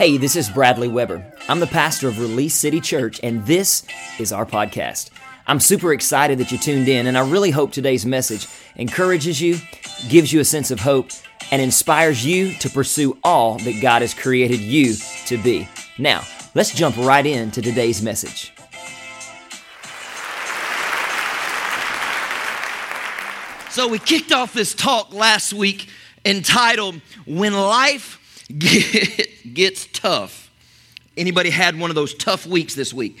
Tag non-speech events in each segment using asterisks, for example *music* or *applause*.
Hey, this is Bradley Weber. I'm the pastor of Release City Church, and this is our podcast. I'm super excited that you tuned in, and I really hope today's message encourages you, gives you a sense of hope, and inspires you to pursue all that God has created you to be. Now, let's jump right into today's message. So, we kicked off this talk last week entitled When Life *laughs* gets tough. Anybody had one of those tough weeks this week?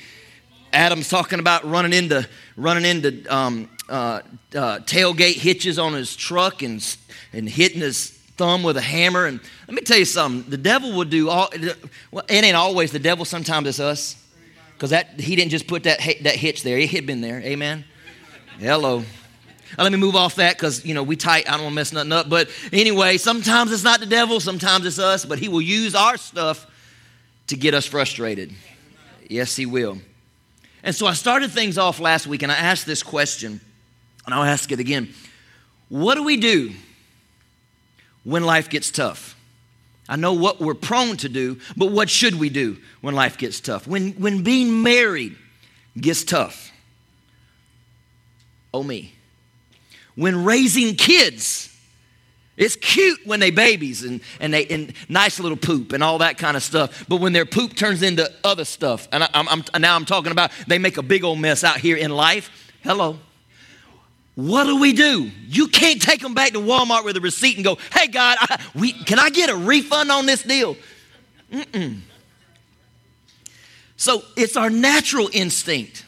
Adam's talking about running into running into um, uh, uh, tailgate hitches on his truck and and hitting his thumb with a hammer. And let me tell you something: the devil will do all. Well, it ain't always the devil. Sometimes it's us, because that he didn't just put that that hitch there. It had been there. Amen. Hello. Let me move off that because, you know, we tight. I don't want to mess nothing up. But anyway, sometimes it's not the devil, sometimes it's us, but he will use our stuff to get us frustrated. Yes, he will. And so I started things off last week and I asked this question, and I'll ask it again. What do we do when life gets tough? I know what we're prone to do, but what should we do when life gets tough? When, when being married gets tough? Oh, me when raising kids. It's cute when they babies and, and they and nice little poop and all that kind of stuff. But when their poop turns into other stuff, and I, am now I'm talking about they make a big old mess out here in life. Hello. What do we do? You can't take them back to Walmart with a receipt and go, "Hey God, I, we, can I get a refund on this deal?" Mm-mm. So it's our natural instinct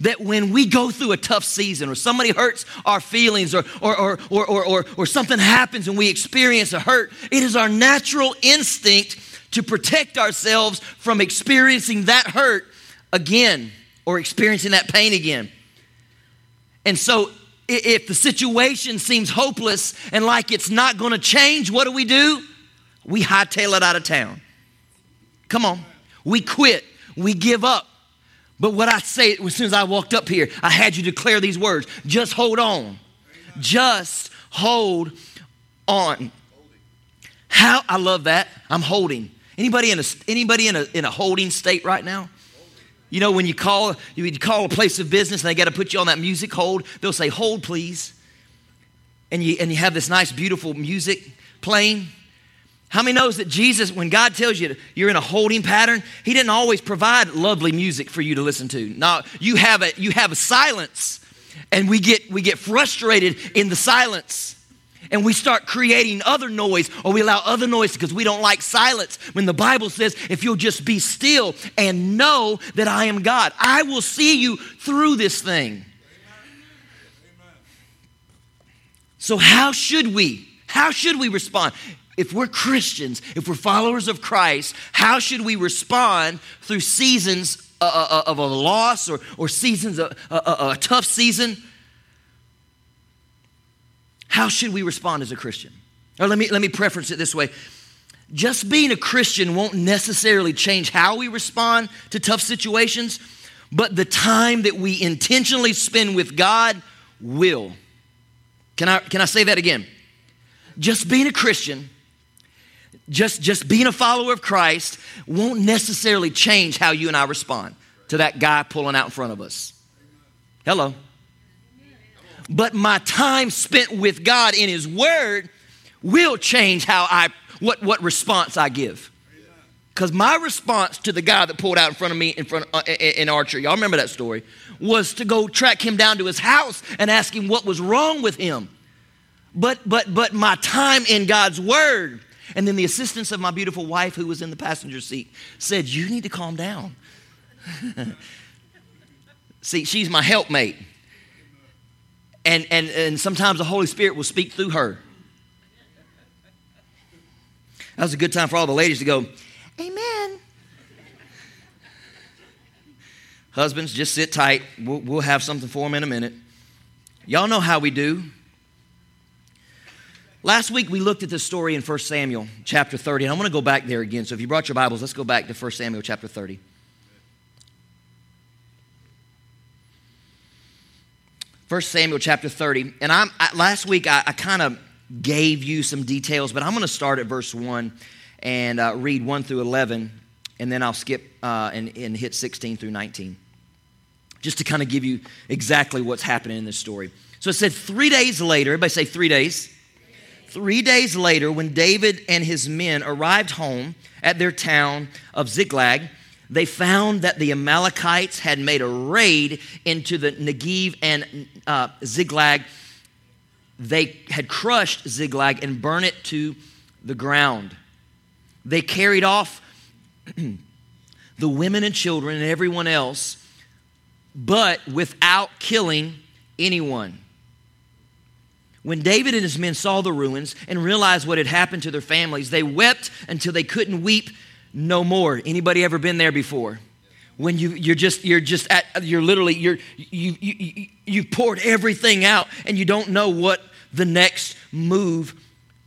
that when we go through a tough season or somebody hurts our feelings or, or, or, or, or, or, or something happens and we experience a hurt, it is our natural instinct to protect ourselves from experiencing that hurt again or experiencing that pain again. And so, if the situation seems hopeless and like it's not going to change, what do we do? We hightail it out of town. Come on. We quit. We give up. But what I say as soon as I walked up here, I had you declare these words just hold on. Just hold on. How I love that. I'm holding. Anybody in a anybody in a in a holding state right now? You know, when you call you call a place of business and they got to put you on that music hold, they'll say, hold please. And you and you have this nice, beautiful music playing. How many knows that Jesus, when God tells you you're in a holding pattern, He didn't always provide lovely music for you to listen to. Now you have a you have a silence, and we get we get frustrated in the silence. And we start creating other noise, or we allow other noise because we don't like silence. When the Bible says, if you'll just be still and know that I am God, I will see you through this thing. So, how should we? How should we respond? If we're Christians, if we're followers of Christ, how should we respond through seasons uh, uh, uh, of a loss or, or seasons of a, a tough season? How should we respond as a Christian? Or let me, let me preference it this way. Just being a Christian won't necessarily change how we respond to tough situations, but the time that we intentionally spend with God will. Can I, can I say that again? Just being a Christian just, just being a follower of Christ won't necessarily change how you and I respond to that guy pulling out in front of us. Hello. But my time spent with God in His Word will change how I, what, what response I give. Because my response to the guy that pulled out in front of me in front uh, in archery, y'all remember that story, was to go track him down to his house and ask him what was wrong with him. But but but my time in God's Word and then the assistance of my beautiful wife, who was in the passenger seat, said, You need to calm down. *laughs* See, she's my helpmate. And, and, and sometimes the Holy Spirit will speak through her. That was a good time for all the ladies to go, Amen. Husbands, just sit tight. We'll, we'll have something for them in a minute. Y'all know how we do. Last week we looked at this story in 1 Samuel chapter 30, and I want to go back there again. So if you brought your Bibles, let's go back to 1 Samuel chapter 30. First Samuel chapter 30. And I'm, I, last week I, I kind of gave you some details, but I'm going to start at verse 1. and uh, read 1 through 11, and then I'll skip uh, and, and hit 16 through 19, just to kind of give you exactly what's happening in this story. So it said three days later, everybody say three days. Three days later, when David and his men arrived home at their town of Ziklag, they found that the Amalekites had made a raid into the Negev and uh, Ziklag. They had crushed Ziklag and burned it to the ground. They carried off *clears throat* the women and children and everyone else, but without killing anyone. When David and his men saw the ruins and realized what had happened to their families, they wept until they couldn't weep no more. Anybody ever been there before? When you, you're just, you're just at, you're literally, you're, you, you, you, you poured everything out and you don't know what the next move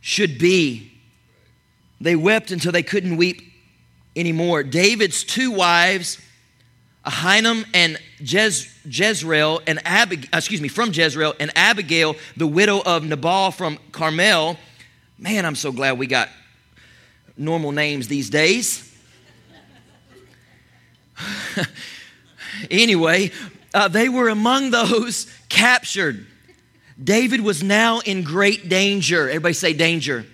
should be. They wept until they couldn't weep anymore. David's two wives, Ahinoam and Jez, Jezreel, and Abig, excuse me, from Jezreel, and Abigail, the widow of Nabal from Carmel. Man, I'm so glad we got normal names these days. *laughs* anyway, uh, they were among those captured. David was now in great danger. Everybody say danger.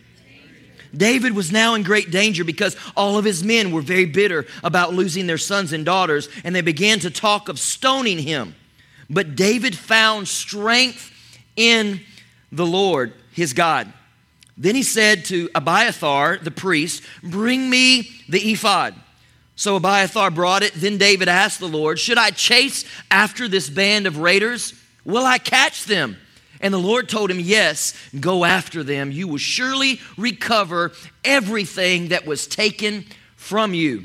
David was now in great danger because all of his men were very bitter about losing their sons and daughters, and they began to talk of stoning him. But David found strength in the Lord, his God. Then he said to Abiathar, the priest, Bring me the ephod. So Abiathar brought it. Then David asked the Lord, Should I chase after this band of raiders? Will I catch them? And the Lord told him, Yes, go after them. You will surely recover everything that was taken from you.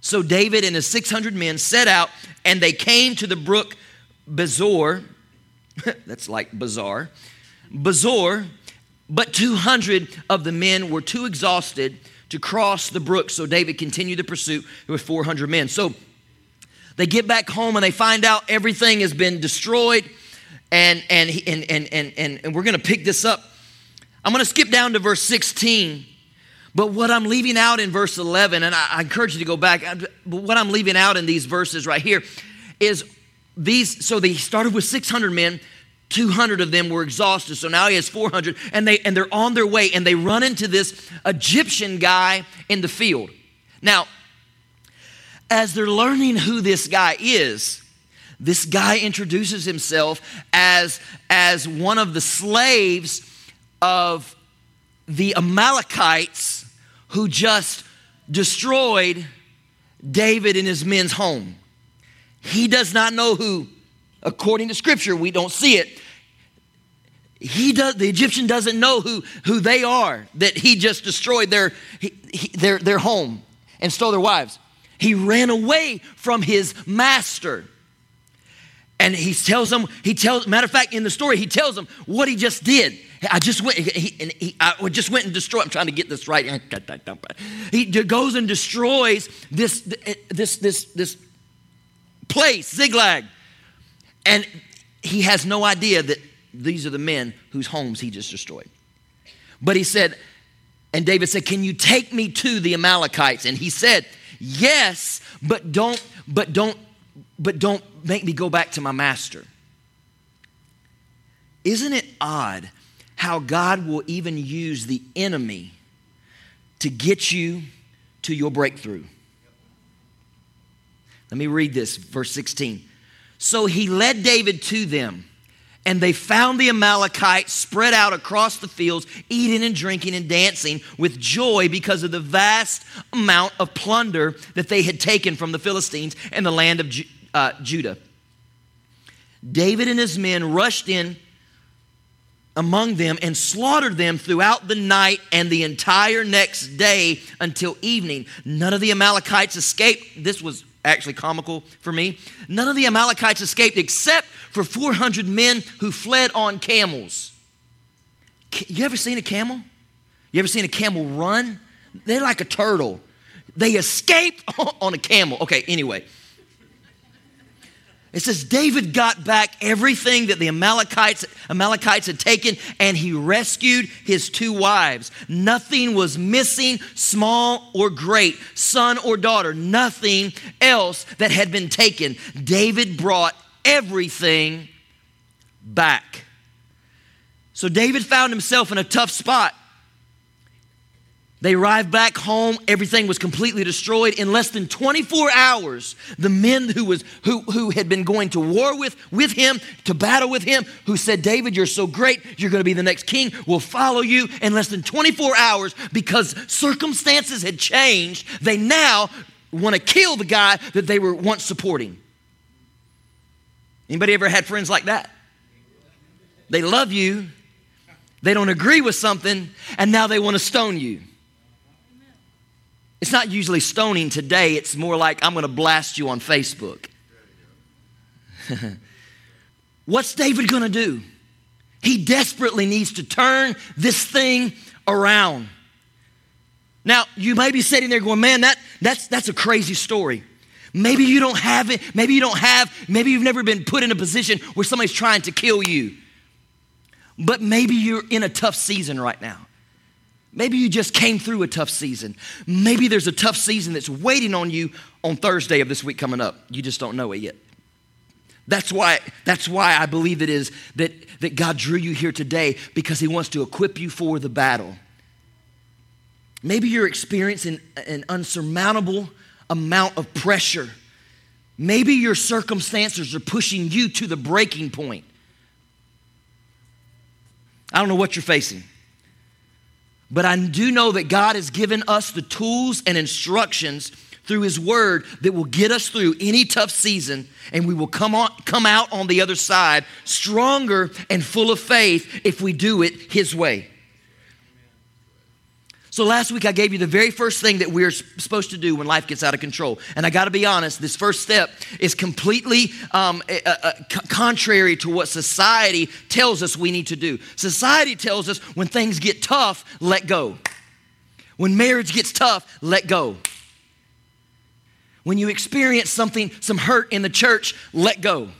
So David and his 600 men set out, and they came to the brook Besor. *laughs* That's like Bazaar. Besor, but 200 of the men were too exhausted to cross the brook. So David continued the pursuit with 400 men. So they get back home and they find out everything has been destroyed and, and, and, and, and, and, we're going to pick this up. I'm going to skip down to verse 16. But what I'm leaving out in verse 11, and I, I encourage you to go back, but what I'm leaving out in these verses right here is these. So they started with 600 men. 200 of them were exhausted so now he has 400 and they and they're on their way and they run into this egyptian guy in the field now as they're learning who this guy is this guy introduces himself as, as one of the slaves of the Amalekites who just destroyed David and his men's home. He does not know who, according to scripture, we don't see it. He does, the Egyptian doesn't know who, who they are, that he just destroyed their, he, he, their, their home and stole their wives. He ran away from his master. And he tells them, he tells, matter of fact, in the story, he tells them what he just did. I just went, he, and he, I just went and destroyed, I'm trying to get this right. He goes and destroys this, eh, this, this, this place, Ziklag. And he has no idea that these are the men whose homes he just destroyed. But he said, and David said, Can you take me to the Amalekites? And he said, Yes, but don't, but don't but don't make me go back to my master. Isn't it odd how God will even use the enemy to get you to your breakthrough? Let me read this, verse 16. So he led David to them, and they found the Amalekites spread out across the fields, eating and drinking and dancing with joy because of the vast amount of plunder that they had taken from the Philistines and the land of uh, Judah. David and his men rushed in among them and slaughtered them throughout the night and the entire next day until evening. None of the Amalekites escaped. This was actually comical for me. None of the Amalekites escaped except for 400 men who fled on camels. You ever seen a camel? You ever seen a camel run? They're like a turtle. They escaped *laughs* on a camel. Okay, anyway. It says David got back everything that the Amalekites, Amalekites had taken and he rescued his two wives. Nothing was missing, small or great, son or daughter, nothing else that had been taken. David brought everything back. So David found himself in a tough spot. They arrived back home. Everything was completely destroyed. In less than 24 hours, the men who, was, who, who had been going to war with, with him, to battle with him, who said, David, you're so great. You're going to be the next king. We'll follow you. In less than 24 hours, because circumstances had changed, they now want to kill the guy that they were once supporting. Anybody ever had friends like that? They love you, they don't agree with something, and now they want to stone you. It's not usually stoning today, it's more like I'm going to blast you on Facebook. *laughs* What's David going to do? He desperately needs to turn this thing around. Now, you may be sitting there going, man, that, that's, that's a crazy story. Maybe you don't have it. Maybe you don't have, maybe you've never been put in a position where somebody's trying to kill you. But maybe you're in a tough season right now. Maybe you just came through a tough season. Maybe there's a tough season that's waiting on you on Thursday of this week coming up. You just don't know it yet. That's why, that's why I believe it is that, that God drew you here today because He wants to equip you for the battle. Maybe you're experiencing an unsurmountable amount of pressure. Maybe your circumstances are pushing you to the breaking point. I don't know what you're facing. But I do know that God has given us the tools and instructions through His Word that will get us through any tough season, and we will come, on, come out on the other side stronger and full of faith if we do it His way. So last week I gave you the very first thing that we're supposed to do when life gets out of control. And I got to be honest, this first step is completely um, uh, uh, contrary to what society tells us we need to do. Society tells us when things get tough, let go. When marriage gets tough, let go. When you experience something, some hurt in the church, let go.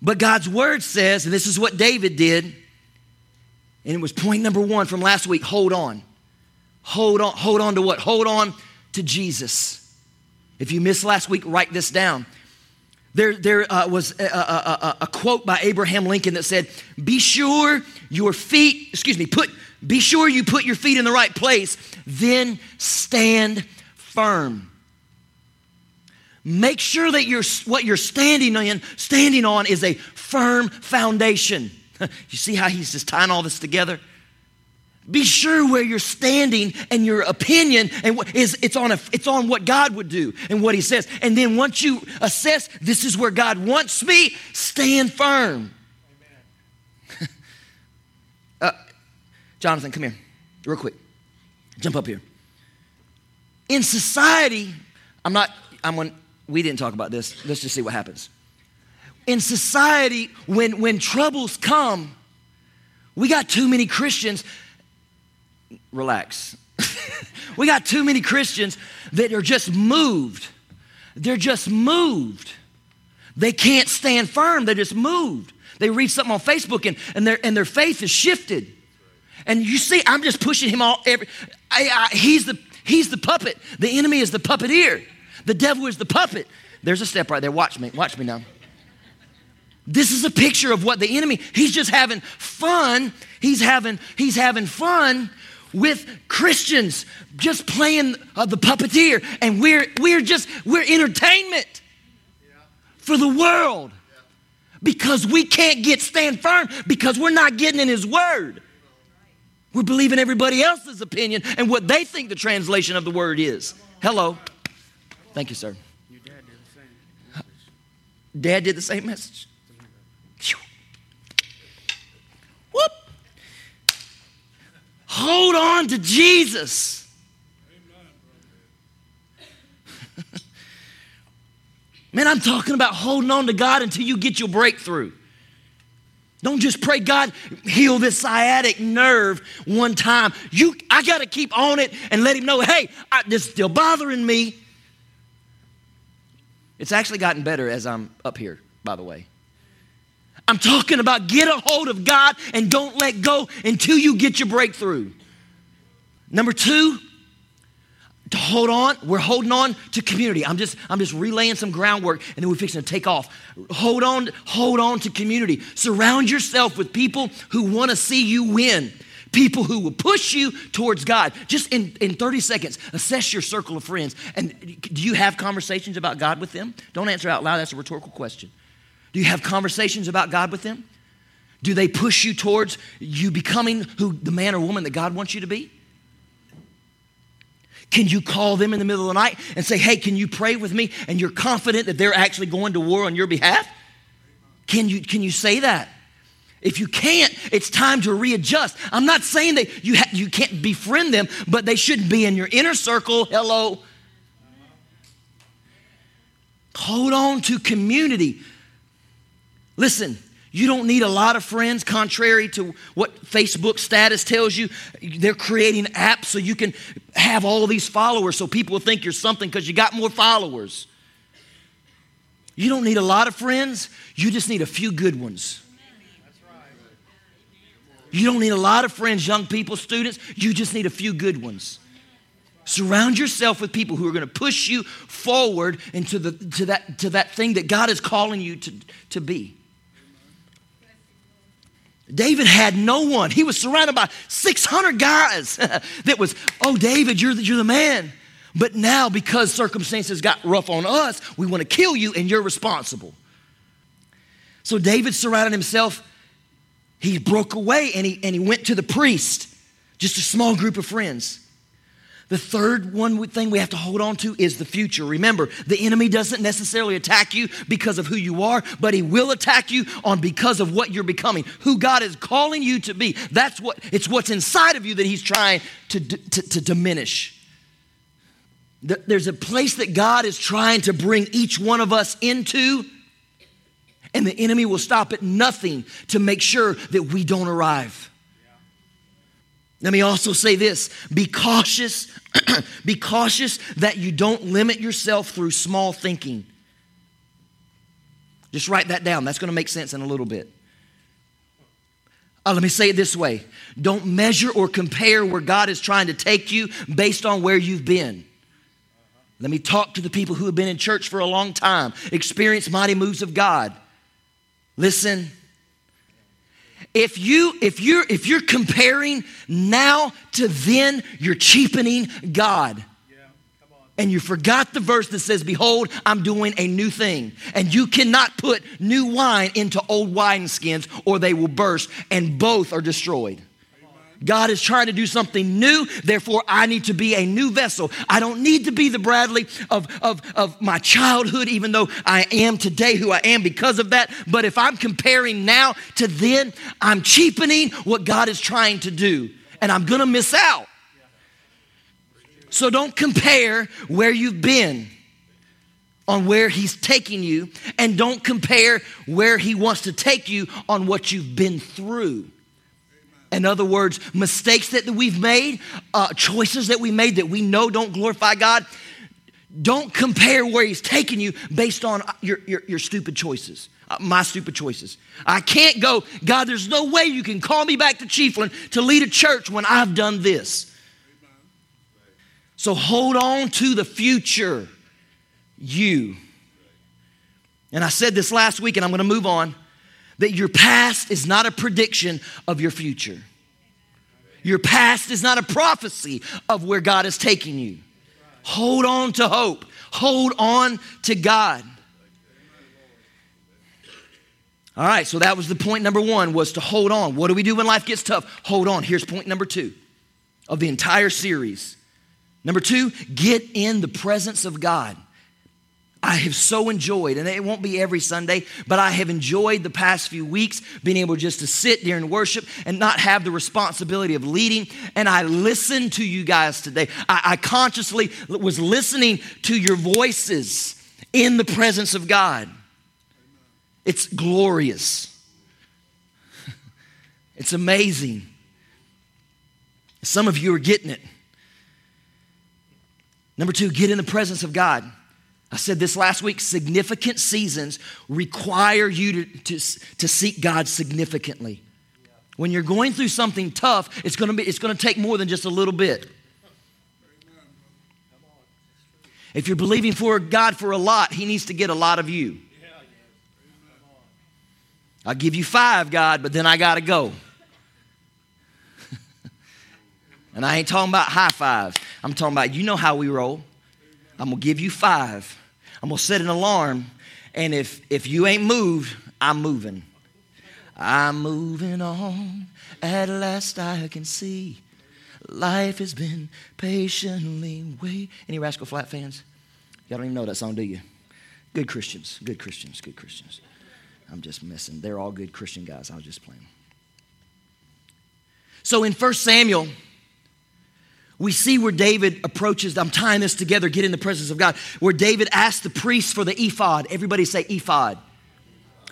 But God's word says, and this is what David did and it was point number one from last week hold on. Hold on. Hold on to what? Hold on to Jesus. If you missed last week, write this down. There, there uh, was a, a, a, a, quote by Abraham Lincoln that said, Be sure your feet, excuse me, put, be sure you put your feet in the right place, then stand firm. Make sure that you're, what you're standing on, standing on is a firm foundation. *laughs* you see how he's just tying all this together? Be sure where you're standing and your opinion and what is it's on a, it's on what God would do and what he says. And then once you assess this is where God wants me, stand firm. *laughs* uh, Jonathan, come here. Real quick. Jump up here. In society, I'm not I'm on we didn't talk about this. Let's just see what happens in society, when, when troubles come, we got too many Christians. Relax. *laughs* we got too many Christians that are just moved. They're just moved. They can't stand firm, they're just moved. They read something on Facebook and, and, their, and their faith is shifted. And you see, I'm just pushing him all every I, I, he's the he's the puppet. The enemy is the puppeteer. The devil is the puppet. There's a step right there. Watch me. Watch me now. This is a picture of what the enemy, he's just having fun. He's having, he's having fun with Christians, just playing uh, the puppeteer. And we're, we're just, we're entertainment for the world because we can't get stand firm because we're not getting in his word. We're believing everybody else's opinion and what they think the translation of the word is. Hello. Thank you, sir. Your dad did the same dad did the same message. Hold on to Jesus. *laughs* Man, I'm talking about holding on to God until you get your breakthrough. Don't just pray, God, heal this sciatic nerve one time. You, I got to keep on it and let Him know, hey, I, this is still bothering me. It's actually gotten better as I'm up here, by the way. I'm talking about get a hold of God and don't let go until you get your breakthrough. Number two, to hold on, we're holding on to community. I'm just, I'm just relaying some groundwork and then we're fixing to take off. Hold on, hold on to community. Surround yourself with people who want to see you win. People who will push you towards God. Just in, in 30 seconds, assess your circle of friends. And do you have conversations about God with them? Don't answer out loud, that's a rhetorical question. Do you have conversations about God with them? Do they push you towards you becoming who the man or woman that God wants you to be? Can you call them in the middle of the night and say, hey, can you pray with me? And you're confident that they're actually going to war on your behalf? Can you, can you say that? If you can't, it's time to readjust. I'm not saying that you, ha- you can't befriend them, but they shouldn't be in your inner circle. Hello. Hold on to community. Listen, you don't need a lot of friends, contrary to what Facebook status tells you. They're creating apps so you can have all these followers so people think you're something because you got more followers. You don't need a lot of friends, you just need a few good ones. You don't need a lot of friends, young people, students, you just need a few good ones. Surround yourself with people who are going to push you forward into the, to, that, to that thing that God is calling you to, to be. David had no one. He was surrounded by 600 guys *laughs* that was, oh, David, you're the, you're the man. But now, because circumstances got rough on us, we want to kill you and you're responsible. So David surrounded himself. He broke away and he, and he went to the priest, just a small group of friends. The third one thing we have to hold on to is the future. Remember, the enemy doesn't necessarily attack you because of who you are, but he will attack you on because of what you're becoming, who God is calling you to be. That's what it's what's inside of you that he's trying to, to, to diminish. There's a place that God is trying to bring each one of us into, and the enemy will stop at nothing to make sure that we don't arrive. Let me also say this be cautious, *clears throat* be cautious that you don't limit yourself through small thinking. Just write that down. That's going to make sense in a little bit. Uh, let me say it this way don't measure or compare where God is trying to take you based on where you've been. Let me talk to the people who have been in church for a long time, experience mighty moves of God. Listen, if you if you're if you're comparing now to then you're cheapening god. And you forgot the verse that says behold i'm doing a new thing. And you cannot put new wine into old wineskins or they will burst and both are destroyed God is trying to do something new, therefore, I need to be a new vessel. I don't need to be the Bradley of, of, of my childhood, even though I am today who I am because of that. But if I'm comparing now to then, I'm cheapening what God is trying to do, and I'm gonna miss out. So don't compare where you've been on where He's taking you, and don't compare where He wants to take you on what you've been through. In other words, mistakes that we've made, uh, choices that we made that we know don't glorify God, don't compare where He's taking you based on your, your, your stupid choices. Uh, my stupid choices. I can't go, God, there's no way you can call me back to Chiefland to lead a church when I've done this. So hold on to the future you. And I said this last week, and I'm going to move on that your past is not a prediction of your future. Your past is not a prophecy of where God is taking you. Hold on to hope. Hold on to God. All right, so that was the point number one was to hold on. What do we do when life gets tough? Hold on. Here's point number two of the entire series. Number two, get in the presence of God. I have so enjoyed, and it won't be every Sunday, but I have enjoyed the past few weeks being able just to sit during worship and not have the responsibility of leading. And I listened to you guys today. I, I consciously was listening to your voices in the presence of God. It's glorious, *laughs* it's amazing. Some of you are getting it. Number two, get in the presence of God. I said this last week significant seasons require you to, to, to seek God significantly. When you're going through something tough, it's to be it's to take more than just a little bit. If you're believing for God for a lot, He needs to get a lot of you. I'll give you five, God, but then I got to go. *laughs* and I ain't talking about high fives. I'm talking about, you know how we roll. I'm going to give you five. I'm going to set an alarm. And if, if you ain't moved, I'm moving. I'm moving on. At last I can see life has been patiently waiting. Any Rascal Flatts fans? Y'all don't even know that song, do you? Good Christians, good Christians, good Christians. I'm just messing. They're all good Christian guys. I was just playing. So in 1 Samuel, we see where David approaches, I'm tying this together, get in the presence of God, where David asked the priest for the ephod. Everybody say ephod.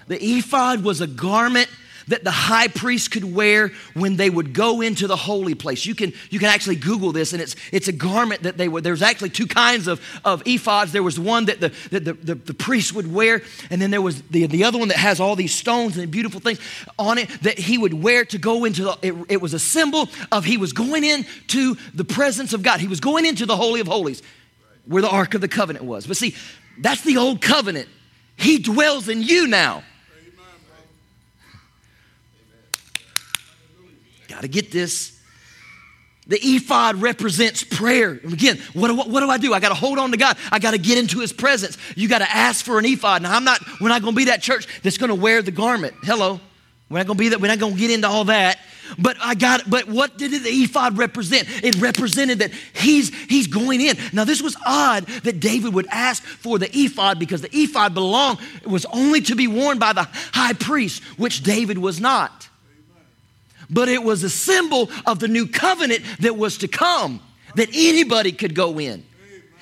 The ephod was a garment that the high priest could wear when they would go into the holy place. You can, you can actually Google this, and it's, it's a garment that they would. There's actually two kinds of, of ephods. There was one that, the, that the, the, the priest would wear, and then there was the, the other one that has all these stones and beautiful things on it that he would wear to go into the, it, it was a symbol of he was going into the presence of God. He was going into the Holy of Holies where the Ark of the Covenant was. But see, that's the old covenant. He dwells in you now. Got to get this. The ephod represents prayer. Again, what, what, what, do I do? I got to hold on to God. I got to get into His presence. You got to ask for an ephod. Now, I'm not. We're not going to be that church that's going to wear the garment. Hello, we're not going to be that. We're not going to get into all that. But I got. But what did the ephod represent? It represented that he's he's going in. Now, this was odd that David would ask for the ephod because the ephod belonged It was only to be worn by the high priest, which David was not but it was a symbol of the new covenant that was to come, that anybody could go in.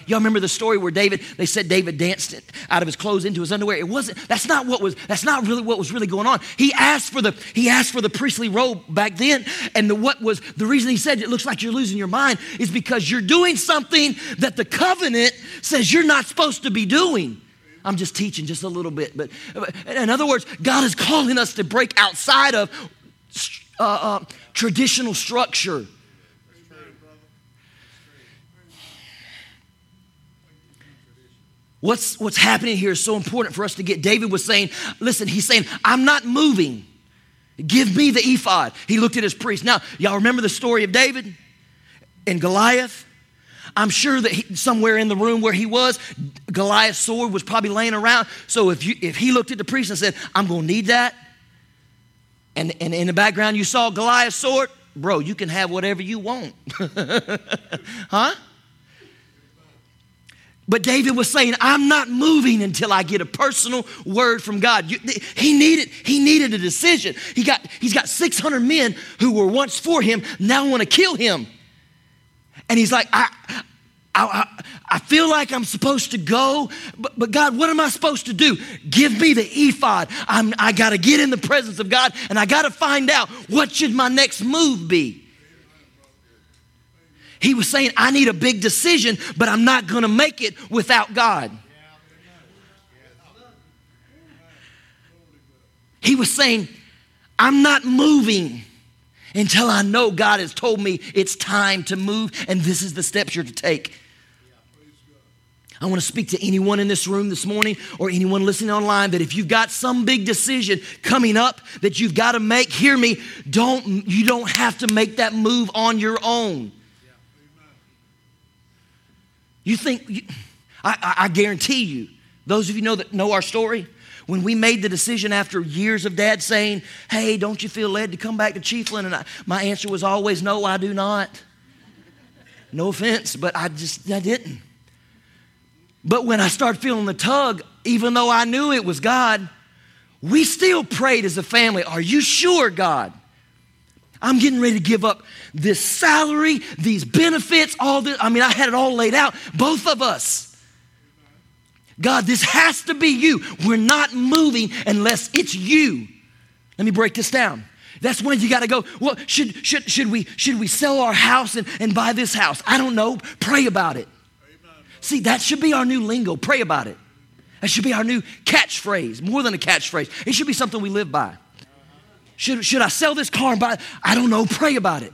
Y'all remember the story where David, they said David danced it out of his clothes into his underwear. It wasn't, that's not what was, that's not really what was really going on. He asked for the, he asked for the priestly robe back then. And the, what was, the reason he said it looks like you're losing your mind is because you're doing something that the covenant says you're not supposed to be doing. I'm just teaching just a little bit. But in other words, God is calling us to break outside of uh, uh, traditional structure. What's, what's happening here is so important for us to get. David was saying, listen, he's saying, I'm not moving. Give me the ephod. He looked at his priest. Now, y'all remember the story of David and Goliath? I'm sure that he, somewhere in the room where he was, Goliath's sword was probably laying around. So if, you, if he looked at the priest and said, I'm going to need that, and, and in the background you saw Goliath's sword, bro, you can have whatever you want. *laughs* huh? But David was saying, I'm not moving until I get a personal word from God. You, he, needed, he needed a decision. He got, he's got 600 men who were once for him, now want to kill him. And he's like, I, I, I, I, feel like I'm supposed to go, but, but God, what am I supposed to do? Give me the ephod. I'm, I got to get in the presence of God and I got to find out what should my next move be. He was saying, I need a big decision, but I'm not going to make it without God. He was saying, I'm not moving until I know God has told me it's time to move and this is the steps you're to take. I want to speak to anyone in this room this morning or anyone listening online that if you've got some big decision coming up that you've got to make, hear me, don't you don't have to make that move on your own. You think I, I guarantee you, those of you know that know our story, when we made the decision after years of dad saying, Hey, don't you feel led to come back to Chiefland? And I, my answer was always, No, I do not. No offense, but I just, I didn't. But when I started feeling the tug, even though I knew it was God, we still prayed as a family, Are you sure, God? I'm getting ready to give up this salary, these benefits, all this. I mean, I had it all laid out, both of us. God, this has to be you. We're not moving unless it's you. Let me break this down. That's when you got to go, well, should, should, should, we, should we sell our house and, and buy this house? I don't know. Pray about it. See, that should be our new lingo. Pray about it. That should be our new catchphrase, more than a catchphrase. It should be something we live by. Should, should I sell this car and buy it? I don't know. Pray about it.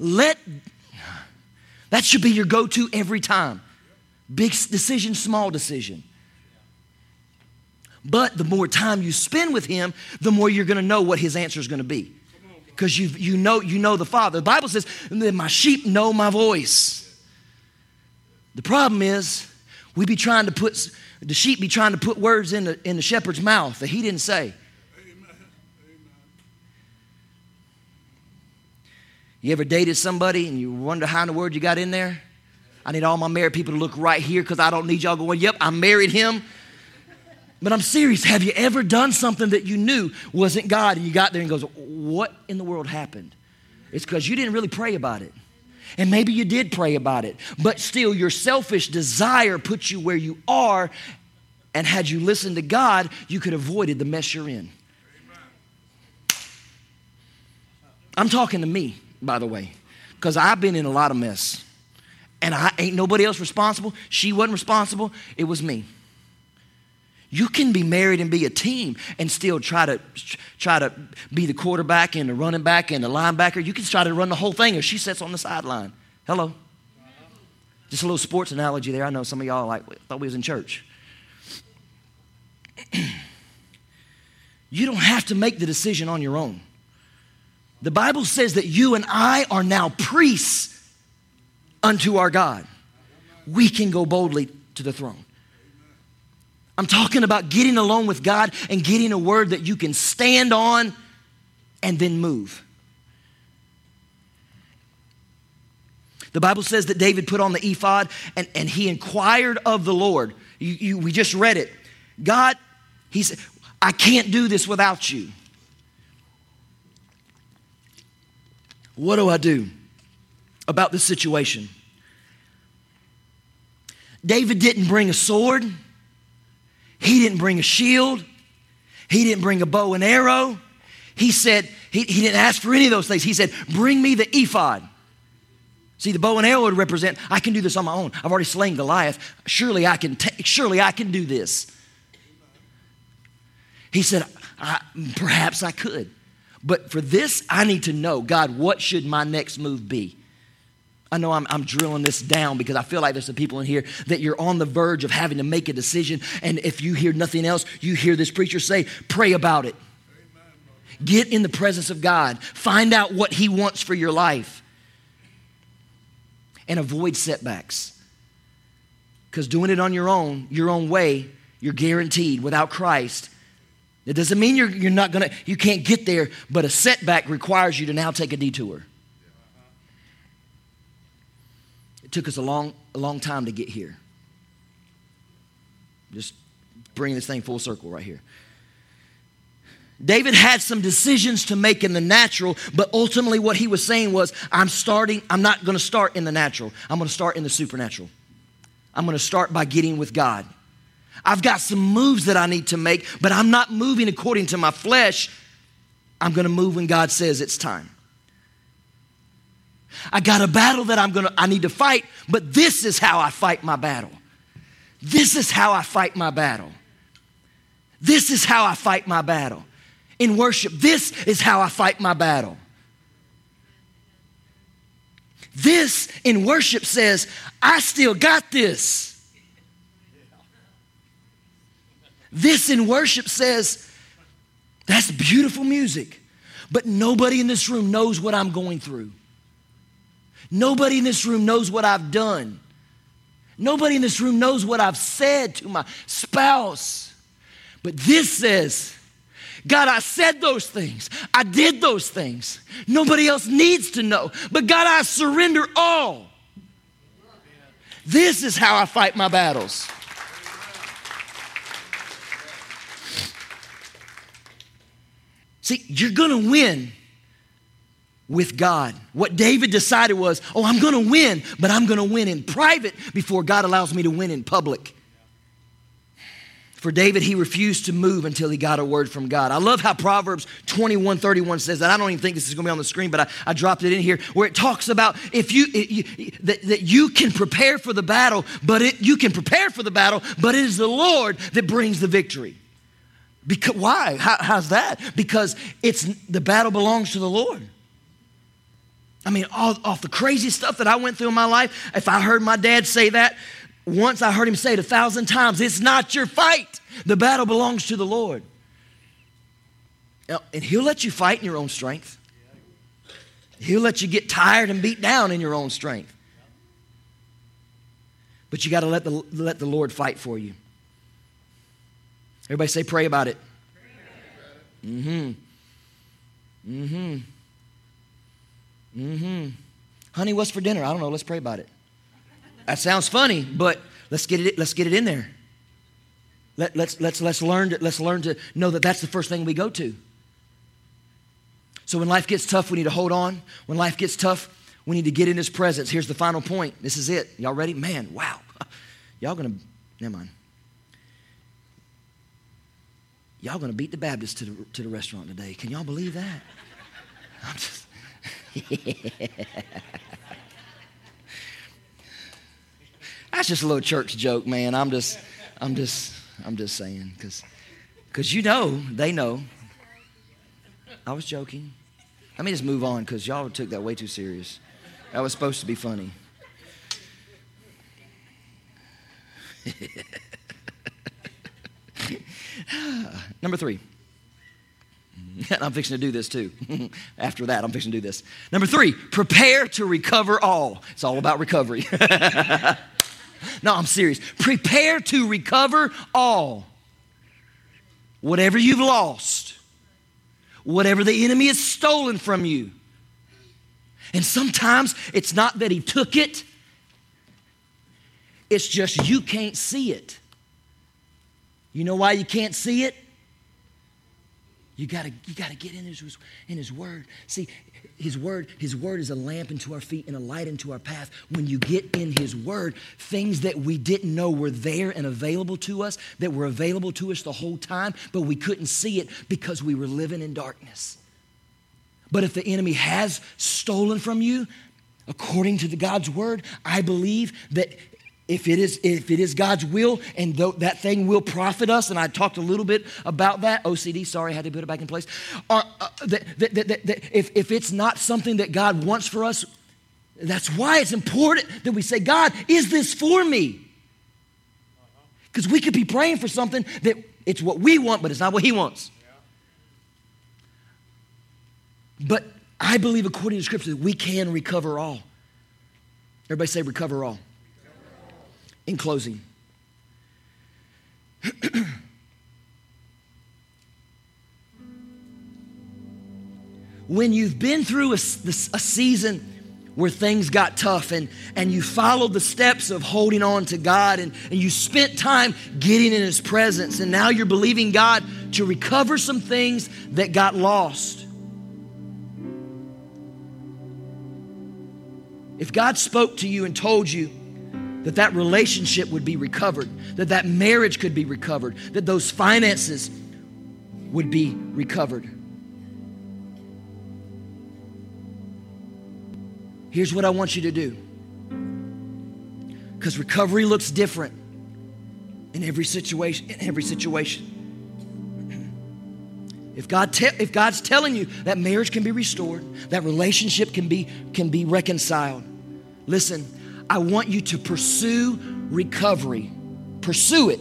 Let that should be your go-to every time. Big decision, small decision. But the more time you spend with him, the more you're going to know what his answer is going to be. Because you, you, know, you know the Father. The Bible says, My sheep know my voice. The problem is, we be trying to put, the sheep be trying to put words in the, in the shepherd's mouth that he didn't say. You ever dated somebody and you wonder how in the world you got in there? I need all my married people to look right here because I don't need y'all going, yep, I married him. But I'm serious. Have you ever done something that you knew wasn't God and you got there and goes, what in the world happened? It's because you didn't really pray about it. And maybe you did pray about it, but still your selfish desire puts you where you are. And had you listened to God, you could have avoided the mess you're in. I'm talking to me, by the way, because I've been in a lot of mess. And I ain't nobody else responsible. She wasn't responsible. It was me. You can be married and be a team and still try to try to be the quarterback and the running back and the linebacker. You can try to run the whole thing if she sits on the sideline. Hello. Just a little sports analogy there. I know some of y'all like thought we was in church. you don't have to make the decision on your own. The Bible says that you and I are now priests unto our God. We can go boldly to the throne. I'm talking about getting alone with God and getting a word that you can stand on and then move. The Bible says that David put on the ephod and, and he inquired of the Lord. You, you, we just read it. God, he said, I can't do this without you. What do I do about this situation? David didn't bring a sword. He didn't bring a shield. He didn't bring a bow and arrow. He said, he, he didn't ask for any of those things. He said, Bring me the ephod. See, the bow and arrow would represent, I can do this on my own. I've already slain Goliath. Surely I can, t- surely I can do this. He said, I, Perhaps I could. But for this, I need to know, God, what should my next move be? I know I'm, I'm, drilling this down because I feel like there's some people in here that you're on the verge of having to make a decision. And if you hear nothing else, you hear this preacher say, pray about it. Amen, Get in the presence of God. Find out what He wants for your life. And avoid setbacks. Because doing it on your own, your own way, you're guaranteed without Christ. It doesn't mean you're, you're not gonna, you can't get there, but a setback requires you to now take a detour. It took us a long, a long time to get here. Just bring this thing full circle right here. David had some decisions to make in the natural, but ultimately what he was saying was, I'm starting, I'm not going to start in the natural. I'm going to start in the supernatural. I'm going to start by getting with God. I've got some moves that I need to make, but I'm not moving according to my flesh. I'm going to move when God says it's time. I got a battle that I'm gonna I need to fight, but this is how I fight my battle. This is how I fight my battle. This is how I fight my battle. In worship, this is how I fight my battle. This in worship says, I still got this. This in worship says, that's beautiful music, but nobody in this room knows what I'm going through. Nobody in this room knows what I've done. Nobody in this room knows what I've said to my spouse. But this says, God, I said those things. I did those things. Nobody else needs to know. But God, I surrender all. This is how I fight my battles. See, you're going to win with God. What David decided was, oh, I'm going to win, but I'm going to win in private before God allows me to win in public. For David, he refused to move until he got a word from God. I love how Proverbs 21 31 says that. I don't even think this is going to be on the screen, but I, I dropped it in here where it talks about if you, it, you that, that you can prepare for the battle, but it, you can prepare for the battle, but it is the Lord that brings the victory. Because, why? How, how's that? Because it's the battle belongs to the Lord. I mean, all, off the crazy stuff that I went through in my life, if I heard my dad say that, once I heard him say it a thousand times it's not your fight, the battle belongs to the Lord. And He'll let you fight in your own strength, He'll let you get tired and beat down in your own strength. But you got to let the, let the Lord fight for you. Everybody say, pray about it. Mm hmm. Mm hmm. Mm hmm. Honey, what's for dinner? I don't know. Let's pray about it. That sounds funny, but let's get it, let's get it in there. Let, let's, let's, let's, learn to, let's learn to know that that's the first thing we go to. So when life gets tough, we need to hold on. When life gets tough, we need to get in His presence. Here's the final point. This is it. Y'all ready? Man, wow. *laughs* Y'all gonna, never mind. Y'all gonna beat the Baptists to the, to the restaurant today. Can y'all believe that? *laughs* I'm just. *laughs* That's just a little church joke, man. I'm just, I'm just, I'm just saying, because, because you know, they know. I was joking. Let me just move on, because y'all took that way too serious. That was supposed to be funny. *laughs* Number three. *laughs* And I'm fixing to do this too. *laughs* After that, I'm fixing to do this. Number three, prepare to recover all. It's all about recovery. *laughs* No, I'm serious. Prepare to recover all. Whatever you've lost, whatever the enemy has stolen from you. And sometimes it's not that he took it, it's just you can't see it. You know why you can't see it? You gotta, you gotta get in his, in his word. See, his word, his word is a lamp into our feet and a light into our path. When you get in his word, things that we didn't know were there and available to us, that were available to us the whole time, but we couldn't see it because we were living in darkness. But if the enemy has stolen from you, according to the God's word, I believe that if it is if it is god's will and th- that thing will profit us and i talked a little bit about that ocd sorry i had to put it back in place. Uh, that, that, that, if, if it's not something that god wants for us that's why it's important that we say god is this for me? Because we could be praying for something that it's what we want but it's not what he wants. But i believe according to scripture that we can recover all. Everybody say recover all in closing, *clears throat* when you've been through a, a, season where things got tough and, and you followed the steps of holding on to God and, and you spent time getting in His presence, and now you're believing God to recover some things that got lost. If God spoke to you and told you, that that relationship would be recovered, that that marriage could be recovered, that those finances would be recovered. Here's what I want you to do. Because recovery looks different in every situation, in every situation. If, God te- if God's telling you that marriage can be restored, that relationship can be, can be reconciled, listen, I want you to pursue recovery. Pursue it.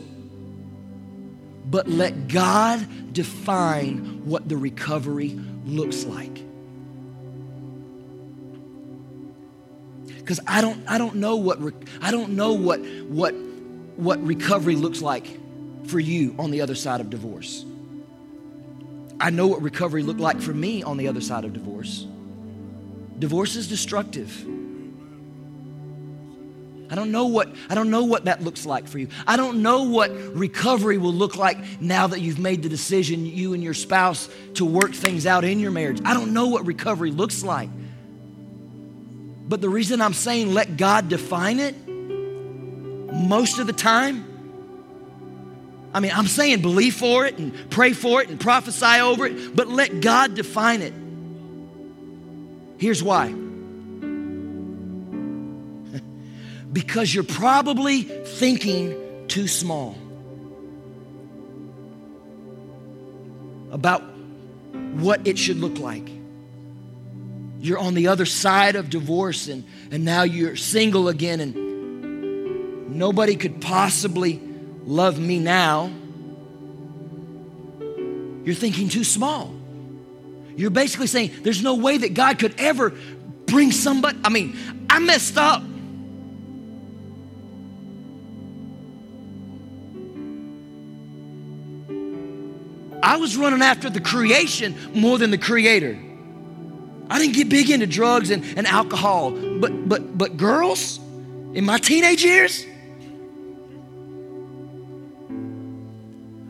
But let God define what the recovery looks like. Because I don't, I don't know what I don't know what what what recovery looks like for you on the other side of divorce. I know what recovery looked like for me on the other side of divorce. Divorce is destructive. I don't know what I don't know what that looks like for you. I don't know what recovery will look like now that you've made the decision you and your spouse to work things out in your marriage. I don't know what recovery looks like. But the reason I'm saying let God define it most of the time I mean, I'm saying believe for it and pray for it and prophesy over it, but let God define it. Here's why. Because you're probably thinking too small about what it should look like. You're on the other side of divorce and, and now you're single again, and nobody could possibly love me now. You're thinking too small. You're basically saying there's no way that God could ever bring somebody. I mean, I messed up. Was running after the creation more than the creator. I didn't get big into drugs and, and alcohol, but but but girls in my teenage years,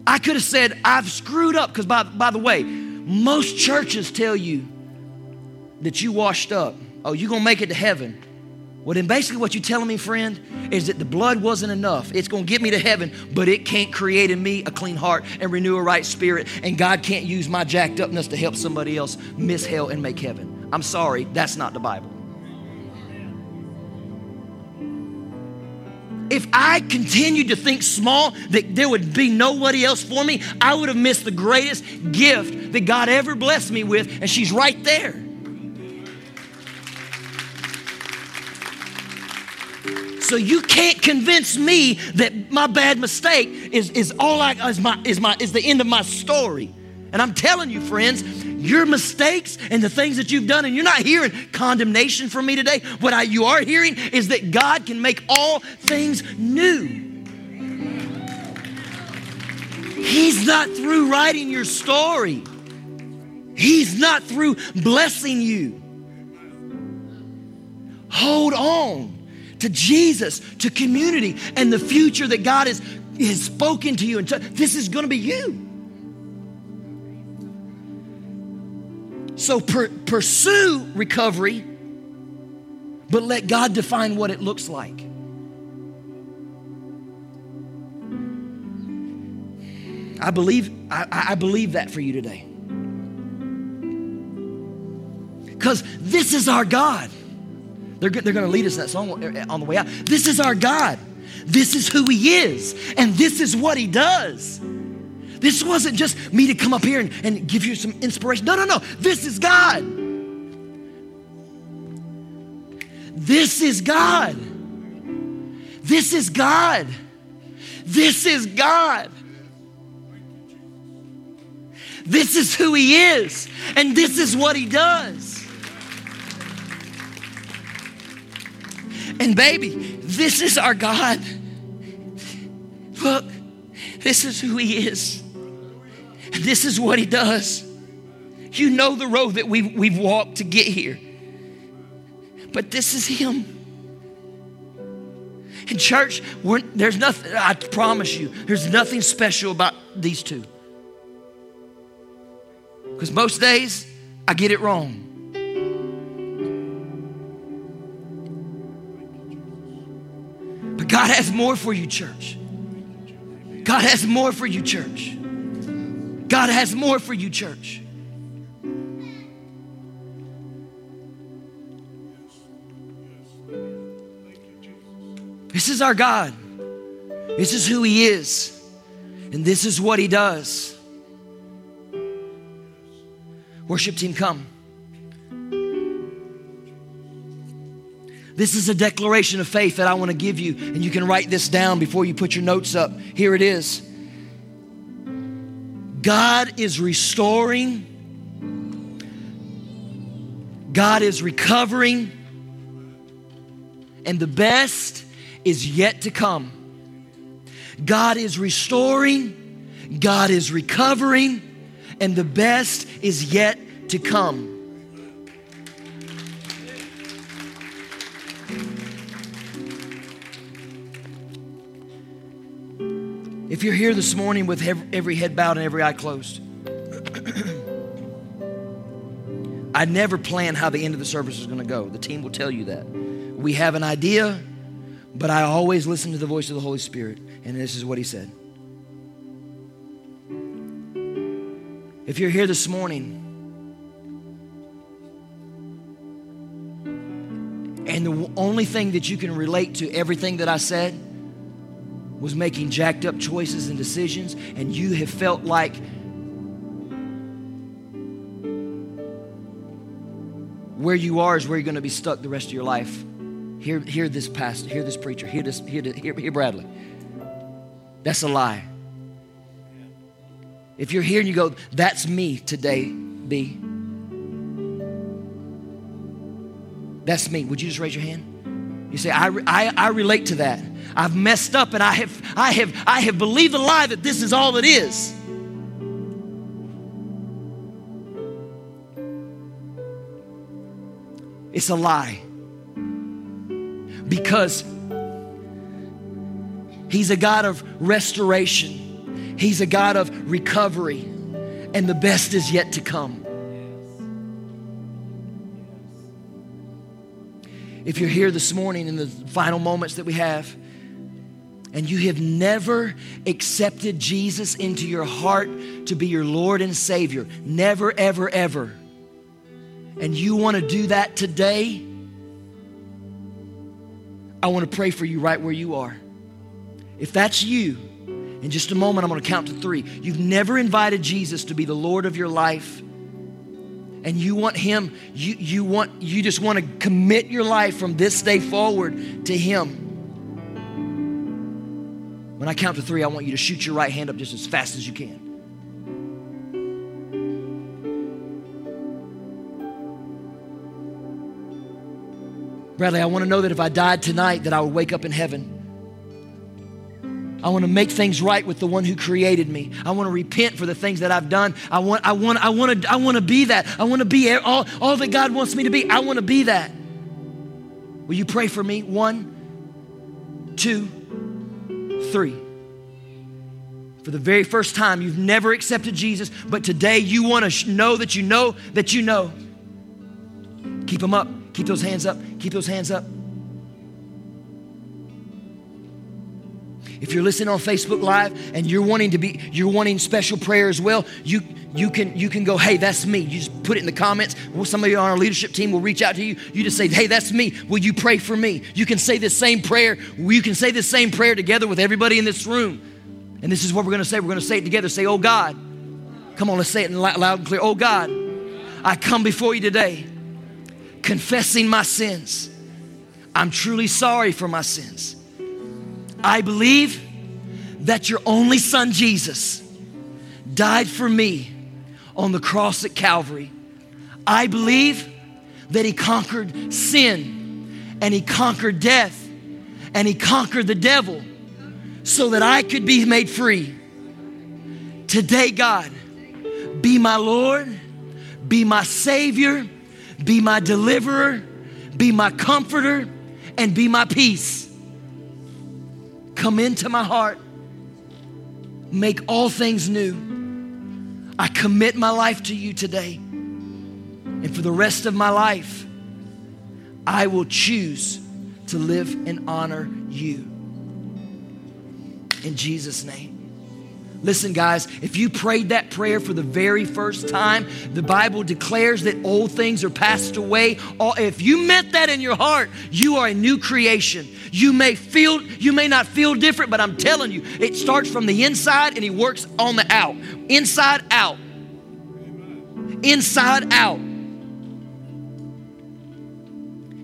I could have said, I've screwed up. Because by, by the way, most churches tell you that you washed up. Oh, you're gonna make it to heaven. Well, then basically what you're telling me, friend, is that the blood wasn't enough. It's going to get me to heaven, but it can't create in me a clean heart and renew a right spirit. And God can't use my jacked upness to help somebody else miss hell and make heaven. I'm sorry, that's not the Bible. If I continued to think small, that there would be nobody else for me, I would have missed the greatest gift that God ever blessed me with, and she's right there. So you can't convince me that my bad mistake is, is all I is my is my is the end of my story. And I'm telling you, friends, your mistakes and the things that you've done, and you're not hearing condemnation from me today. What I, you are hearing is that God can make all things new. He's not through writing your story. He's not through blessing you. Hold on to Jesus, to community, and the future that God has, has spoken to you. And this is going to be you. So per, pursue recovery, but let God define what it looks like. I believe, I, I believe that for you today. Because this is our God. They're, they're going to lead us that song eh, on the way out. This is our God. This is who He is. And this is what He does. This wasn't just me to come up here and, and give you some inspiration. No, no, no. This is God. This is God. This is God. This is God. This is who He is, and this is what He does. And baby, this is our God. Look, this is who He is. This is what He does. You know the road that we've, we've walked to get here. But this is Him. In church, there's nothing, I promise you, there's nothing special about these two. Because most days, I get it wrong. God has more for you, church. God has more for you, church. God has more for you, church. This is our God. This is who He is. And this is what He does. Worship team, come. This is a declaration of faith that I want to give you, and you can write this down before you put your notes up. Here it is God is restoring, God is recovering, and the best is yet to come. God is restoring, God is recovering, and the best is yet to come. If you're here this morning with every head bowed and every eye closed, *clears throat* I never plan how the end of the service is going to go. The team will tell you that. We have an idea, but I always listen to the voice of the Holy Spirit, and this is what He said. If you're here this morning and the only thing that you can relate to everything that I said was making jacked up choices and decisions, and you have felt like where you are is where you're going to be stuck the rest of your life. Hear, hear this pastor, hear this preacher, hear this, hear, hear, hear Bradley. That's a lie. If you're here and you go, that's me today, B. That's me. Would you just raise your hand? You say, I, I, I relate to that. I've messed up and I have, I, have, I have believed the lie that this is all it is. It's a lie. Because He's a God of restoration, He's a God of recovery, and the best is yet to come. If you're here this morning in the final moments that we have, and you have never accepted Jesus into your heart to be your Lord and Savior, never, ever, ever, and you want to do that today, I want to pray for you right where you are. If that's you, in just a moment, I'm going to count to three. You've never invited Jesus to be the Lord of your life, and you want Him, you, you, want, you just want to commit your life from this day forward to Him. When I count to three, I want you to shoot your right hand up just as fast as you can. Bradley, I want to know that if I died tonight, that I would wake up in heaven. I want to make things right with the one who created me. I want to repent for the things that I've done. I want, I want, I want to, I want to be that. I want to be all, all that God wants me to be. I want to be that. Will you pray for me? One, two, three. For the very first time, you've never accepted Jesus, but today you want to know that you know that you know. Keep them up. Keep those hands up. Keep those hands up. If you're listening on Facebook Live and you're wanting to be, you're wanting special prayer as well, you you can you can go, hey, that's me. You just put it in the comments. Well, somebody on our leadership team will reach out to you. You just say, hey, that's me. Will you pray for me? You can say this same prayer. You can say this same prayer together with everybody in this room. And this is what we're going to say. We're going to say it together. Say, oh God. Come on, let's say it loud and clear. Oh God, I come before you today confessing my sins. I'm truly sorry for my sins. I believe that your only son, Jesus, died for me on the cross at Calvary. I believe that he conquered sin and he conquered death and he conquered the devil so that I could be made free. Today, God, be my Lord, be my Savior be my deliverer, be my comforter, and be my peace. Come into my heart, make all things new. I commit my life to you today. And for the rest of my life, I will choose to live and honor you. In Jesus' name. Listen, guys, if you prayed that prayer for the very first time, the Bible declares that old things are passed away. If you meant that in your heart, you are a new creation. You may feel, you may not feel different, but I'm telling you, it starts from the inside and he works on the out. Inside out. Inside out.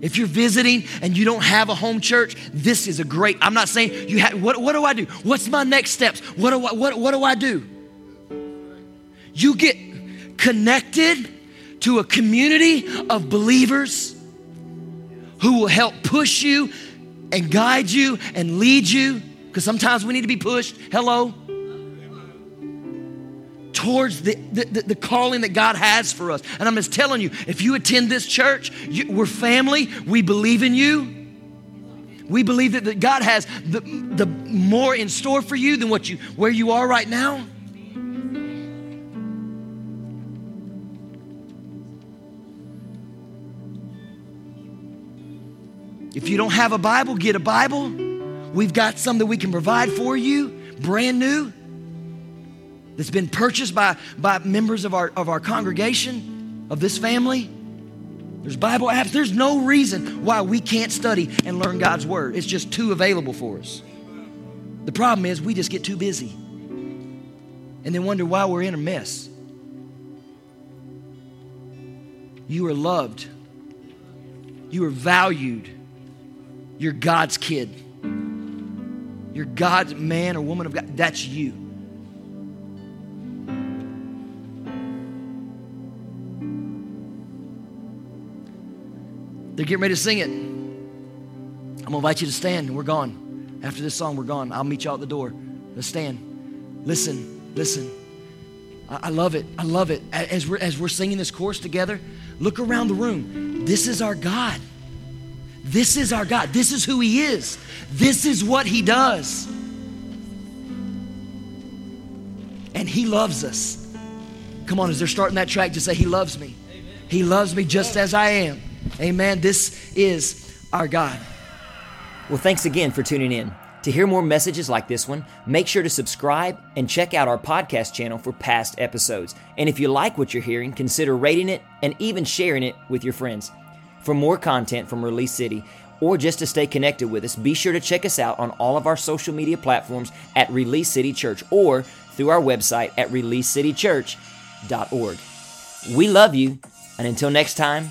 If you're visiting and you don't have a home church, this is a great. I'm not saying you have. What, what do I do? What's my next steps? What do I, what, what do I do? You get connected to a community of believers who will help push you and guide you and lead you. Because sometimes we need to be pushed. Hello towards the, the, the, calling that God has for us. And I'm just telling you, if you attend this church, you, we're family, we believe in you. We believe that, that God has the, the more in store for you than what you where you are right now. If you don't have a Bible, get a Bible. We've got some that we can provide for you, brand new. That's been purchased by, by members of our, of our congregation, of this family. There's Bible apps. There's no reason why we can't study and learn God's Word. It's just too available for us. The problem is we just get too busy and then wonder why we're in a mess. You are loved. You are valued. You're God's kid. You're God's man or woman of God. That's you. They're getting ready to sing it. I'm going to invite you to stand, and we're gone. After this song, we're gone. I'll meet you out the door. Let's stand. Listen, listen. I, I love it. I love it. As we're, as we're singing this chorus together, look around the room. This is our God. This is our God. This is who He is. This is what He does. And He loves us. Come on, as they're starting that track, just say, He loves me. He loves me just as I am. Amen. This is our God. Well, thanks again for tuning in. To hear more messages like this one, make sure to subscribe and check out our podcast channel for past episodes. And if you like what you're hearing, consider rating it and even sharing it with your friends. For more content from Release City, or just to stay connected with us, be sure to check us out on all of our social media platforms at Release City Church or through our website at releasecitychurch.org. We love you, and until next time,